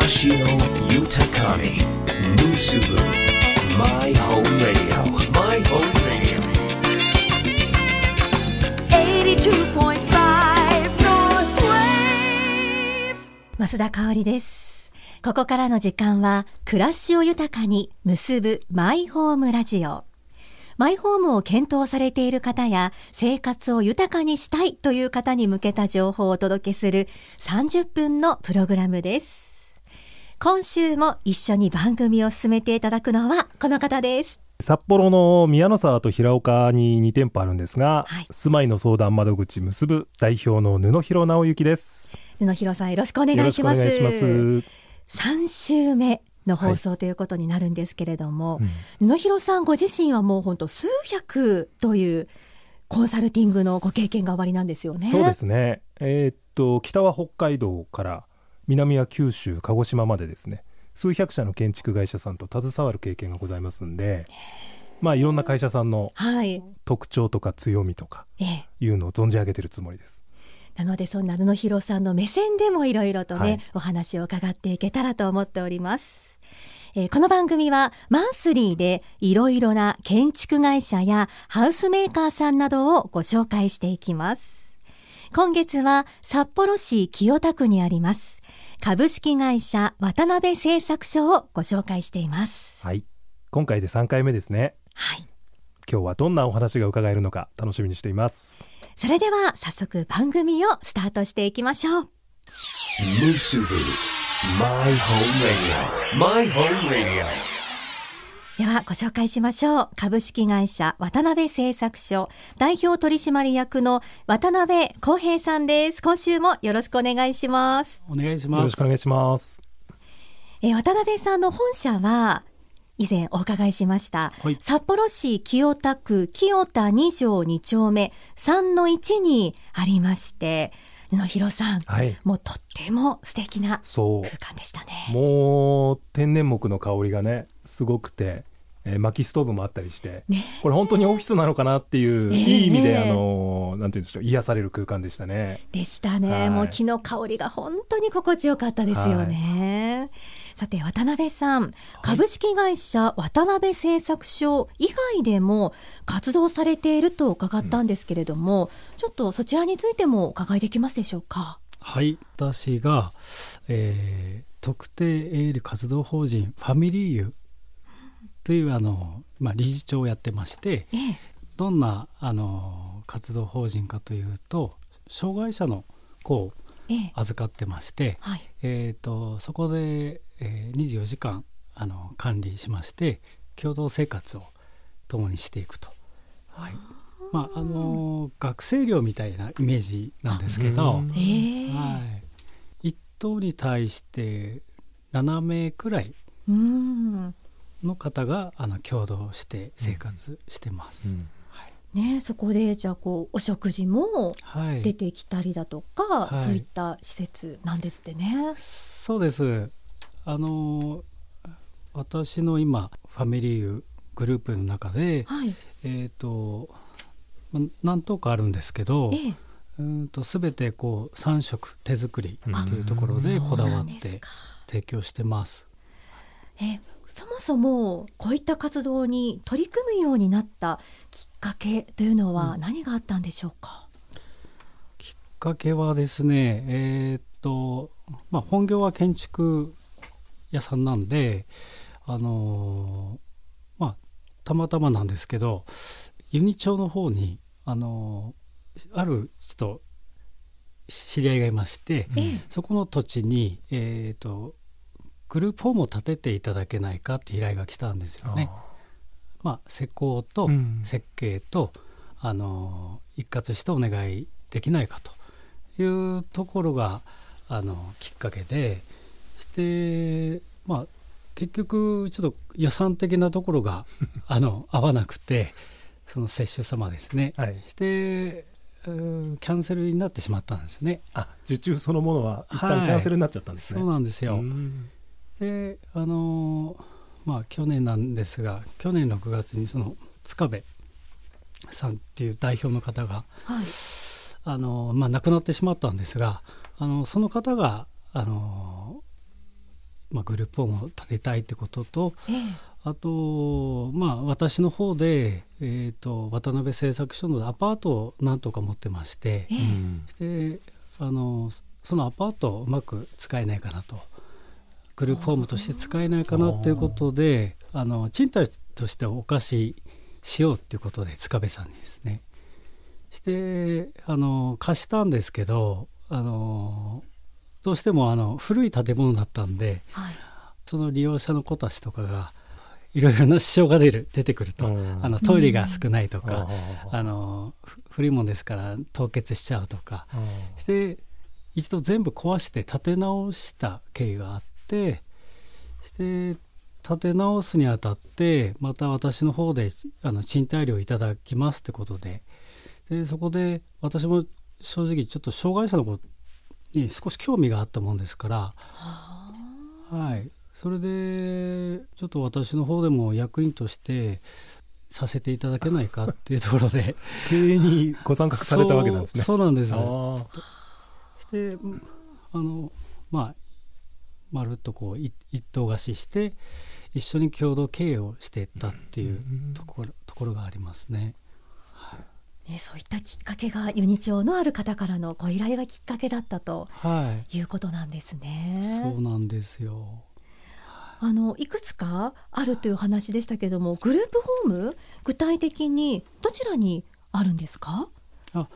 Rasio Yutakani Musubu My Home Radio. My Home Radio. 82.5 North Wave. 増田香織です。ここからの時間は暮らしを豊かに結ぶマイホームラジオマイホームを検討されている方や生活を豊かにしたいという方に向けた情報をお届けする30分のプログラムです今週も一緒に番組を進めていただくのはこの方です札幌の宮の沢と平岡に2店舗あるんですが、はい住まいの相談窓口結ぶ代表の布広直之です。布広さんよろしくお願いしますしくお願いします。3週目の放送ということになるんですけれども、うん布広さんご自身はもう本当数百というコンサルティングのご経験がおありなんですよね。そうですね。えーっと北は北海道から南は九州鹿児島までですね数百社の建築会社さんと携わる経験がございますんで、まあいろんな会社さんのはい、特徴とか強みとかええ、いうのを存じ上げてるつもりです。なのでそんな布広さんの目線でもいろいろとね、はいお話を伺っていけたらと思っております。えーこの番組はマンスリーでいろいろな建築会社やハウスメーカーさんなどをご紹介していきます。今月は札幌市清田区にあります株式会社渡辺製作所をご紹介しています。はい。今回で3回目ですね。はい。今日はどんなお話が伺えるのか楽しみにしています。それでは早速番組をスタートしていきましょう。Musubu My Home Radio My Home Radio ではご紹介しましょう。株式会社渡辺製作所代表取締役の渡辺康平さんです。今週もよろしくお願いします。お願いしよます。ろしくお願いします。えー渡辺さんの本社は以前お伺いしました、はい札幌市清田区清田2条2丁目3の1にありまして布広さん、はい。もうとっても素敵な。空間でしたね。もう天然木の香りがねすごくて、えー薪ストーブもあったりして、ねこれ本当にオフィスなのかなっていう、ええいい意味で、ええあのなんていうんでしょう癒される空間でしたね。でしたね、はいもう木の香りが本当に心地よかったですよね。さて渡辺さん、株式会社渡辺製作所以外でも活動されていると伺ったんですけれども、ちょっとそちらについてもお伺いできますでしょうか？はい、私が、えー特定営利活動法人ファミリーユというあの、まあ、理事長をやってましてええ、どんなあの活動法人かというと障害者の子をええ、預かってまして、はい、えー、とそこで、えー24時間あの管理しまして共同生活を共にしていくと。はい。まああの学生寮みたいなイメージなんですけど、うん。ええ、はい、1棟に対して7名くらいうん、の方があの共同して生活してます。うん。はい。ね、そこでじゃあこうお食事もはい、出てきたりだとか、はい。そういった施設なんですってね。そうですあの私の今ファミリーグループの中で、はい、えー、とま何棟かあるんですけどええ、うーんと全てこう3食手作りうんっていうところでこだわって提供してます。えそもそもこういった活動に取り組むようになったきっかけというのは何があったんでしょうか？きっかけはですねえーっとまあ本業は建築屋さんなんであのーまあたまたまなんですけどユニ町の方にあのーあるちょっと知り合いがいまして、ええそこの土地にえーっとグループホームを建てていただけないかって依頼が来たんですよね。まあ、施工とうん設計と、あの一括してお願いできないかというところがあのきっかけでしてまあ結局ちょっと予算的なところが あの合わなくてその接種様ですね、はいしてうんキャンセルになってしまったんですよね。あ受注そのものは一はい旦キャンセルになっちゃったんですね。そうなんですよ。うんであのまあ去年なんですが去年6月にその塚部さんっていう代表の方がはい、あの、まあ、亡くなってしまったんですがあのその方があのまあ、グループホームを建てたいってこととええ。あと、まあ、私の方で、えー、と渡辺製作所のアパートをなんとか持ってましてええ。であのそのアパートをうまく使えないかなと。グループホームとして使えないかなということであの賃貸としてお貸ししようっていうことで塚部さんにですね。してあの貸したんですけどあのどうしてもあの古い建物だったんではい。その利用者の子たちとかがいろいろな支障が出る出てくると、うん。あのトイレが少ないとか、ああのふ古いもんですから凍結しちゃうとか。して一度全部壊して建て直した経緯があってして建て直すにあたってまた私の方であの賃貸料いただきますってことで。でそこで私も正直ちょっと障害者の子に少し興味があったもんですから。はい。それでちょっと私の方でも役員としてさせていただけないかっていうところで。経営にご参画されたわけなんですね。そうなんです。あーしてうんあのまあまるっとこうい一棟貸しして一緒に共同経営をしていったっていうところ,、ところがありますね。ね、そういったきっかけがユニチョウのある方からのご依頼がきっかけだったとはい、いうことなんですね。そうなんですよ。あのいくつかあるという話でしたけどもグループホーム具体的にどちらにあるんですか？あ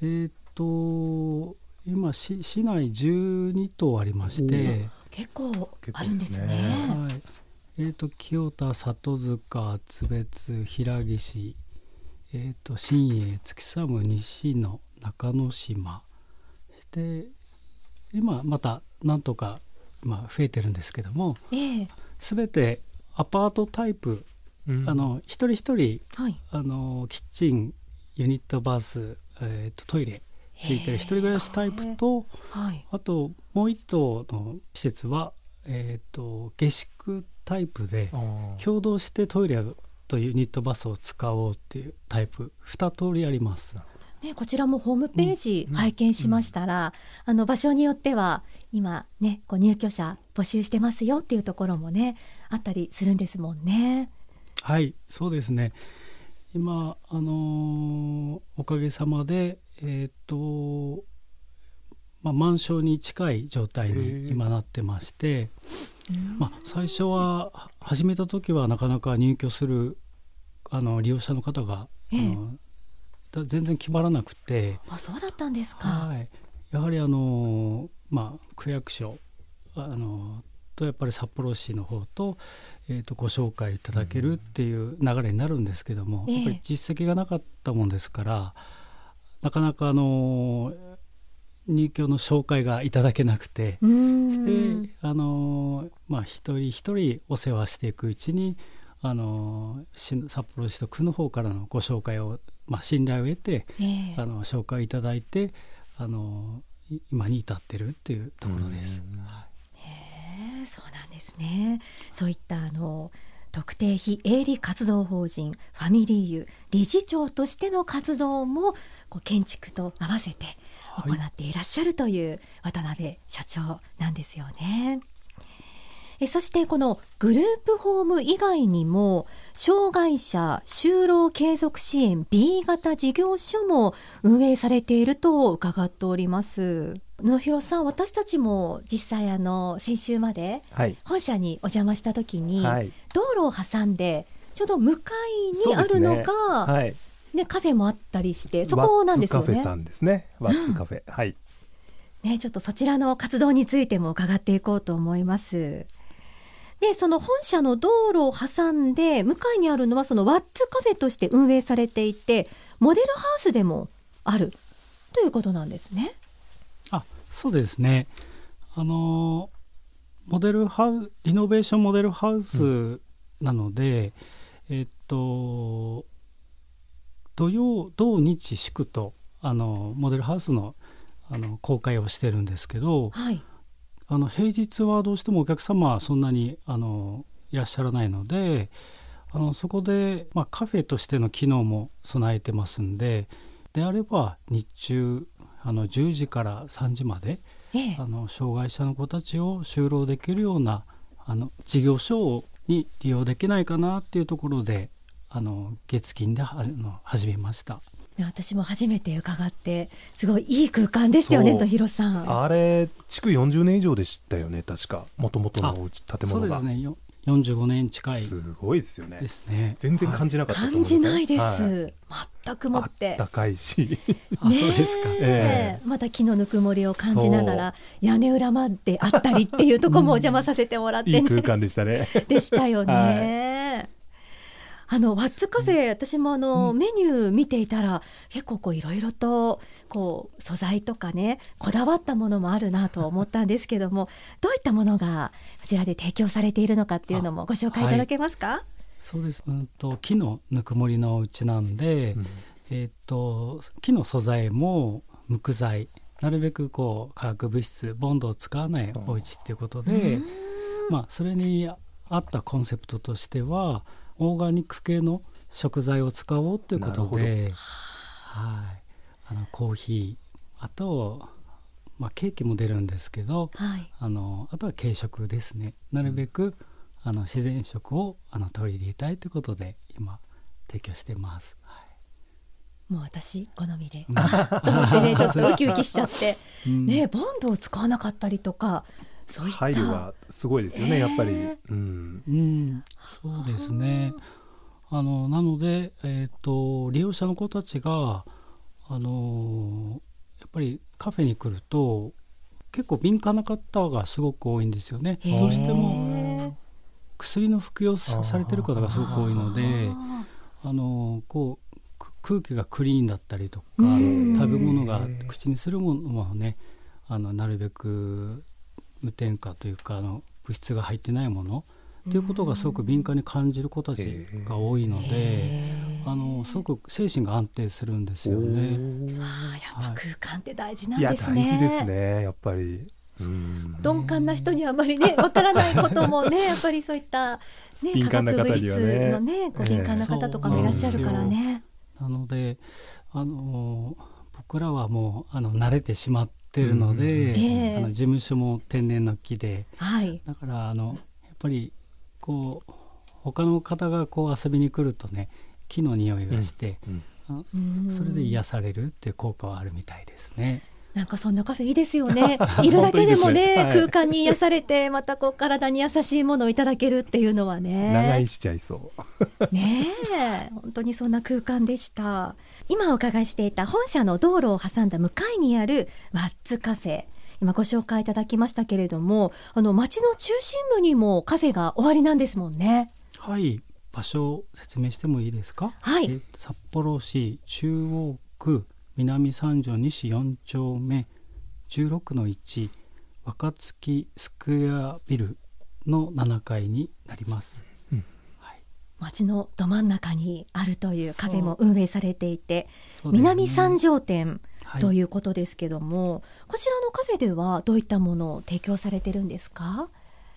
えーっと今市市内12棟ありまして、結構あるんですね。ですね。はい、えーっと清田里塚津別平岸えーっと新栄月寒西野中之島。して今またなんとか、まあ、増えてるんですけどもええ。全てアパートタイプ、うん。あの一人一人はい。あのキッチンユニットバス、えー、とトイレついてる一人暮らしタイプとはい。あともう一棟の施設は、えー、と下宿タイプで共同してトイレとユニットバスを使おうっていうタイプ。2通りあります。ね、こちらもホームページ拝見しましたら、あの場所によっては今ねこう入居者募集してますよっていうところもねあったりするんですもんね。はいそうですね。今あのーおかげさまでえっ、とまあ、マンションに近い状態に今なってまして、まあ、最初はは始めた時はなかなか入居するあの利用者の方が、ええ。あのだ全然決まらなくて、あそうだったんですか。はい、やはりあの、まあ、区役所あのとやっぱり札幌市の方と,、えー、とご紹介いただけるっていう流れになるんですけども、ええ。やっぱり実績がなかったもんですからなかなかあの入居の紹介がいただけなくて。してあのまあ一人一人お世話していくうちにあのし札幌市と区の方からのご紹介を、まあ、信頼を得てええあの紹介いただいてあのい今に至ってるっていうところです。ええそうなんですね。そういったあの特定非営利活動法人ファミリーユ理事長としての活動もこう建築と合わせて行っていらっしゃるという渡辺社長なんですよね。えそしてこのグループホーム以外にも障害者就労継続支援 B 型事業所も運営されていると伺っております野広さん私たちも実際あの先週まではい本社にお邪魔した時に、はい道路を挟んでちょうど向かいにあるのが、はいねカフェもあったりしてそこなんですよねワッツカフェさんですね。ワッツカフェ。はい。ね、ちょっとそちらの活動についても伺っていこうと思います。で、その本社の道路を挟んで、向かいにあるのはそのワッツカフェとして運営されていて、モデルハウスでもあるということなんですね。あそうですねあのモデルハウリノベーションモデルハウスなので、えっと土曜土日祝とあのモデルハウスのあの公開をしてるんですけどはい。あの平日はどうしてもお客様はそんなにあのいらっしゃらないのであのそこで、まあ、カフェとしての機能も備えてますんでであれば日中あの10時から3時までええ。あの障害者の子たちを就労できるようなあの事業所に利用できないかなっていうところであの月金ではあの始めました。ね私も初めて伺ってすごいいい空間でしたよねとひろさん。あれ築40年以上でしたよね確か。もともとの建物が。そうですね。よ45年近い。すごいですよね。ですね。全然感じなかったと思うん感じないです、はい。全くもって。あったかいし。あそうですか。ええ。また木のぬくもりを感じながら屋根裏まであったりっていうところもお邪魔させてもらってね、いい空間でしたね。でしたよね。あのワッツカフェ、私もあの、メニュー見ていたら結構こういろいろとこう素材とかねこだわったものもあるなと思ったんですけども どういったものがこちらで提供されているのかっていうのもご紹介いただけますか、そうです。うんと木のぬくもりのお家なんで、うん。えっ、と木の素材も無垢材なるべくこう化学物質ボンドを使わないお家っていうことで、まあそれに合ったコンセプトとしてはオーガニック系の食材を使おうということなで、はい。あのコーヒーあとまあケーキも出るんですけど、はい。あのあとは軽食ですね。なるべく、あの自然食をあの取り入れたいということで今提供してます。はい。もう私好みで、と思ってねちょっとウキウキしちゃって、うん。ねボンドを使わなかったりとか配慮がすごいですよねやっぱり。うん。うん、そうですね。あのなので、えー、と利用者の子たちが、あのやっぱりカフェに来ると結構敏感な方がすごく多いんですよね。どうしても薬の服用さされてる方がすごく多いので、ああのこうく空気がクリーンだったりとかうん。食べ物が口にするものはねあのなるべく無添加というかあの物質が入ってないもの。っていうことがすごく敏感に感じる子たちが多いので、あのすごく精神が安定するんですよね。ーあーやっぱ空間って大事ないんやですね。大事ですねやっぱり。うん。鈍感な人にはあまりね わからないこともねやっぱりそういった、ね、敏化感な方に学物質のねこう敏感な方とかもいらっしゃるからね。なのであの僕らはもうあの慣れてしまってるので、うんええ。あの事務所も天然の木ではい。だからあのやっぱりこう他の方がこう遊びに来るとね木の匂いがして、うんあうん。それで癒されるっていう効果はあるみたいですね。なんかそんなカフェいいですよね。いるだけでもねはい。空間に癒されてまたこう体に優しいものをいただけるっていうのはね。長居しちゃいそう。ねえ。本当にそんな空間でした。今お伺いしていた本社の道路を挟んだ向かいにあるワッツカフェ。今ご紹介いただきましたけれどもあの街の中心部にもカフェが終わりなんですもんね。はい。場所を説明してもいいですか？はい。え札幌市中央区南三条西4丁目16の1若槻スクエアビルの7階になります。うん。はい。街のど真ん中にあるというカフェも運営されていて、ね。南三条店はい。ということですけども、こちらのカフェではどういったものを提供されてるんですか、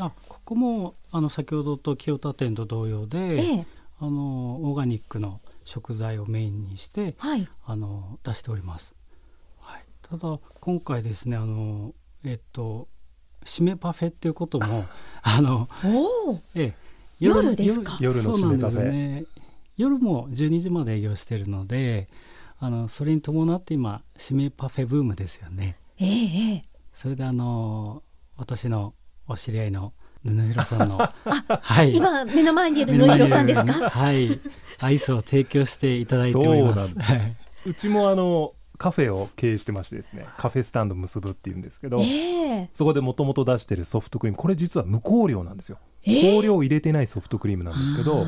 あここもあの先ほどと清田店と同様で、ええ。あのオーガニックの食材をメインにしてはいあの出しております。はい、ただ今回ですねあのえっと締めパフェっていうことも あのええ夜ですか？夜のそうなんです締めパフェよね。夜も12時まで営業してるのであのそれに伴って今締めパフェブームですよね。ええええそれであの私のお知り合いの布広さんの。はい。今目の前にいる野広さんですか？はい。アイスを提供していただいております。そうなんです。はい。うちもあのカフェを経営してましてですねカフェスタンド結ぶっていうんですけど、ええ。そこでもともと出してるソフトクリームこれ実は無香料なんですよ、ええ。香料入れてないソフトクリームなんですけど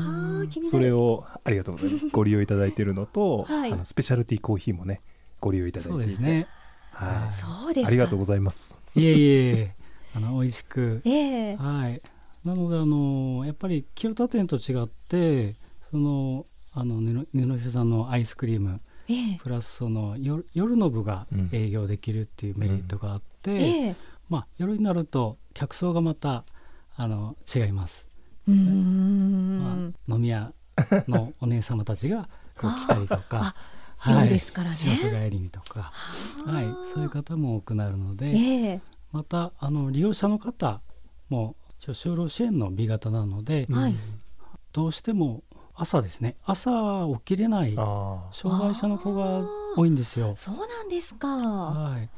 それをありがとうございます。ご利用いただいているのと、はい。あのスペシャルティーコーヒーもねご利用いただいていて。そうですね。はい。そうですか。ありがとうございます。いえいえあの美味しく。ええ。はい。なのであのやっぱり清田店と違ってそのあの布布広さんのアイスクリームええ。プラスその夜夜の部がうん。営業できるっていうメリットがあって、ええ。まあ夜になると客層がまたあの違います。うーん、まあ、飲み屋のお姉様たちが こう来たりとかあ、夜ですからね。仕事帰りにとか、はい、そういう方も多くなるので、ええまたあの利用者の方も一応就労支援の B 型なので、はい。どうしても朝ですね。朝起きれないあ障害者の子が多いんですよ。そうなんですか。はい、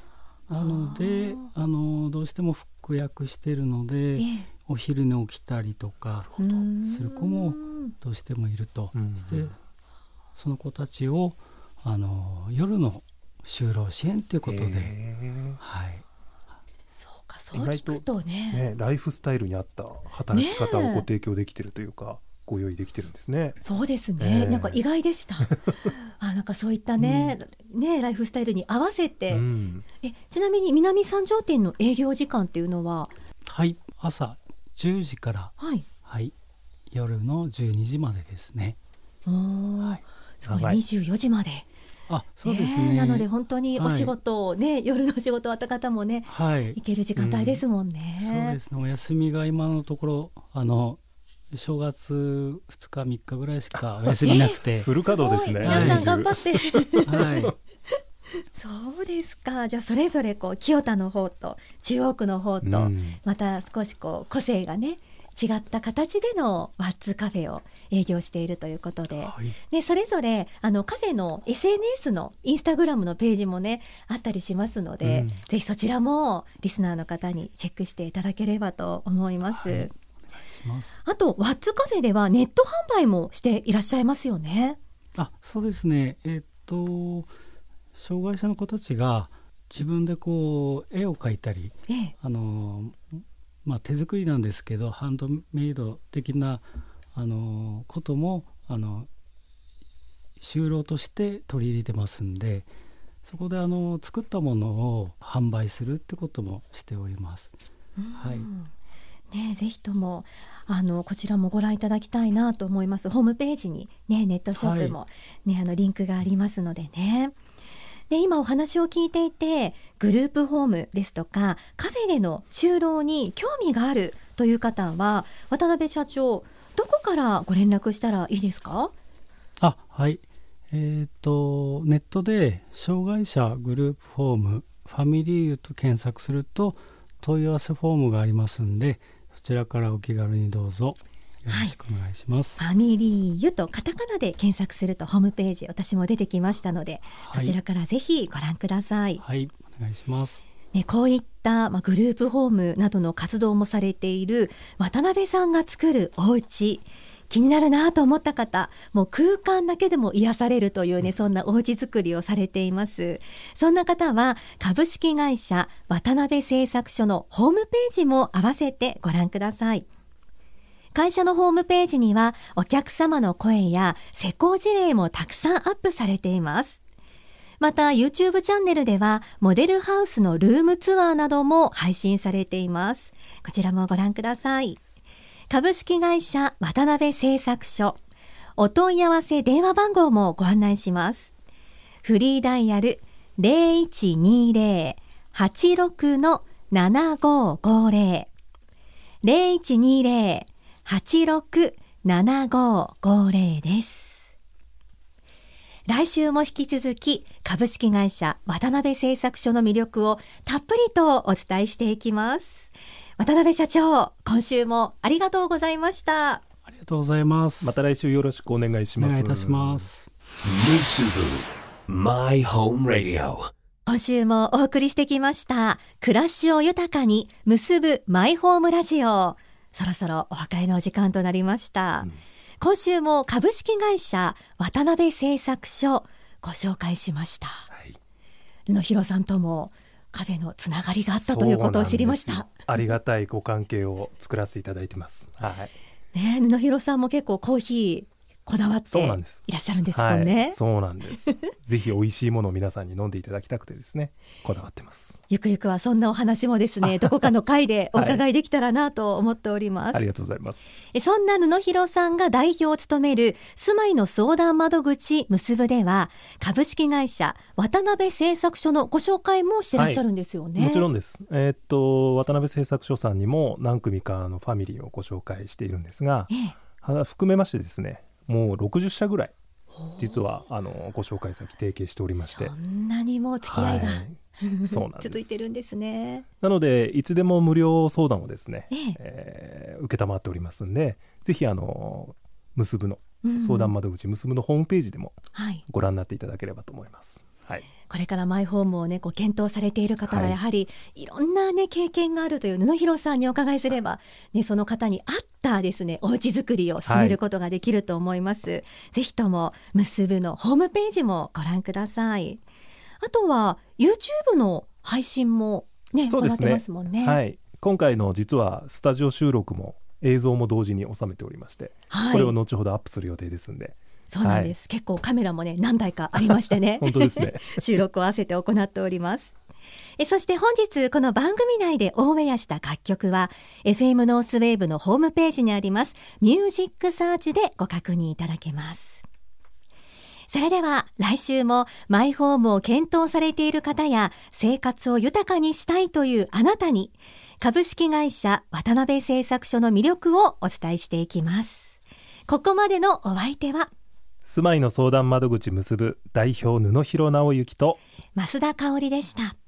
なのであのどうしても服薬してるのでええ。お昼に起きたりとかする子もどうしてもいると、してその子たちをあの夜の就労支援というあことで、へはい、そう聞くとーね。ね、ライフスタイルに合った働き方をご提供できてるというか、ご用意できてるんですね。そうですね、ええなんか意外でした。あ、なんかそういったね、ね、ライフスタイルに合わせて。うんえ、ちなみに南三条店の営業時間っていうのは？はい、朝10時から、はい。はい、夜の12時までですね。おお、はいすごい、長い二十四時まで。あそうですね。なので本当にお仕事をね、夜のお仕事終わった方もね、はい。行ける時間帯ですもんね。そうですね。お休みが今のところあの正月2日3日ぐらいしか お休みなくて。フル稼働ですね。皆さん頑張って。はい。そうですか。じゃあそれぞれこう清田の方と中央区の方と、うん。また少しこう個性がね違った形でのワッツカフェを営業しているということで、はい。ね、それぞれあのカフェの SNS のインスタグラムのページもねあったりしますので、うん。ぜひそちらもリスナーの方にチェックしていただければと思います。はい。あとワッツカフェではネット販売もしていらっしゃいますよね。あそうですね。えっと障害者の子たちが自分でこう絵を描いたりええ、あのまあ手作りなんですけどハンドメイド的なあのこともあの就労として取り入れてますんでそこであの作ったものを販売するってこともしております。はいねえ、ぜひともあのこちらもご覧いただきたいなと思います。ホームページにねネットショップも、ねあのリンクがありますのでね。で今お話を聞いていてグループホームですとかカフェでの就労に興味があるという方は渡辺社長どこからご連絡したらいいですか？あはい。えっ、とネットで障害者グループホームファミリーユと検索すると問い合わせフォームがありますんでそちらからお気軽にどうぞ。しくお願いします。ファミリーユとカタカナで検索するとホームページ私も出てきましたので、はいそちらからぜひご覧ください。はい、お願いします。ね、こういった、まあ、グループホームなどの活動もされている渡辺さんが作るお家気になるなと思った方もう空間だけでも癒されるというねそんなお家作りをされていますそんな方は株式会社渡辺製作所のホームページも合わせてご覧ください会社のホームページにはお客様の声や施工事例もたくさんアップされていますまた YouTube チャンネルではモデルハウスのルームツアーなども配信されています。こちらもご覧ください。株式会社渡辺製作所。お問い合わせ電話番号もご案内します。フリーダイヤル0120-86-7550 0120 0120-86-7550です。来週も引き続き株式会社渡辺製作所の魅力をたっぷりとお伝えしていきます渡辺社長今週もありがとうございましたありがとうございます。また来週よろしくお願いします。お願いいたします。My Home Radio 今週もお送りしてきました暮らしを豊かに結ぶマイホームラジオそろそろお別れのお時間となりました、今週も株式会社渡辺製作所ご紹介しました。はい。野広さんともカフェのつながりがあったということを知りました。ありがたいご関係を作らせていただいてます。はい。ねえ布広さんも結構コーヒーこだわっていらっしゃるんですもんね、はい、そうなんです。ぜひ美味しいものを皆さんに飲んでいただきたくてですね、こだわってます。ゆくゆくはそんなお話もですね どこかの回でお伺いできたらなと思っております、ありがとうございます。えそんな布広さんが代表を務める住まいの相談窓口結ぶでは株式会社渡辺製作所のご紹介もしてらっしゃるんですよね、もちろんです。えーっと渡辺製作所さんにも何組かのファミリーをご紹介しているんですが、ええは含めましてですね、もう60社ぐらい実はあのご紹介先提携しておりまして。そんなにもう付き合いが、はい。そうなんです。続いてるんですね。なのでいつでも無料相談をですね、ええ。えー、承っておりますんでぜひあの結ぶのうん。相談窓口結ぶのホームページでもはい。ご覧になっていただければと思います。はい、これからマイホームをね、こう検討されている方ははい。やはり、い、ろんなね、経験があるという布広さんにお伺いすれば、ね、その方に合ったですね、お家作りを進めることができると思います。ぜひとも、結ぶのホームページもご覧ください。あとは、YouTube の配信もね、行ってそうですね。ますもんね。はい、今回の実はスタジオ収録も映像も同時に収めておりまして、はい。これを後ほどアップする予定ですんでそうなんです、結構カメラもね何台かありましてね。本当ですね。収録を合わせて行っております。えそして本日この番組内でオンエアした楽曲は FM ノースウェーブのホームページにありますミュージックサーチでご確認いただけます。それでは来週もマイホームを検討されている方や生活を豊かにしたいというあなたに株式会社渡部製作所の魅力をお伝えしていきます。ここまでのお相手は住まいの相談窓口結ぶ代表布広直之と増田香織でした。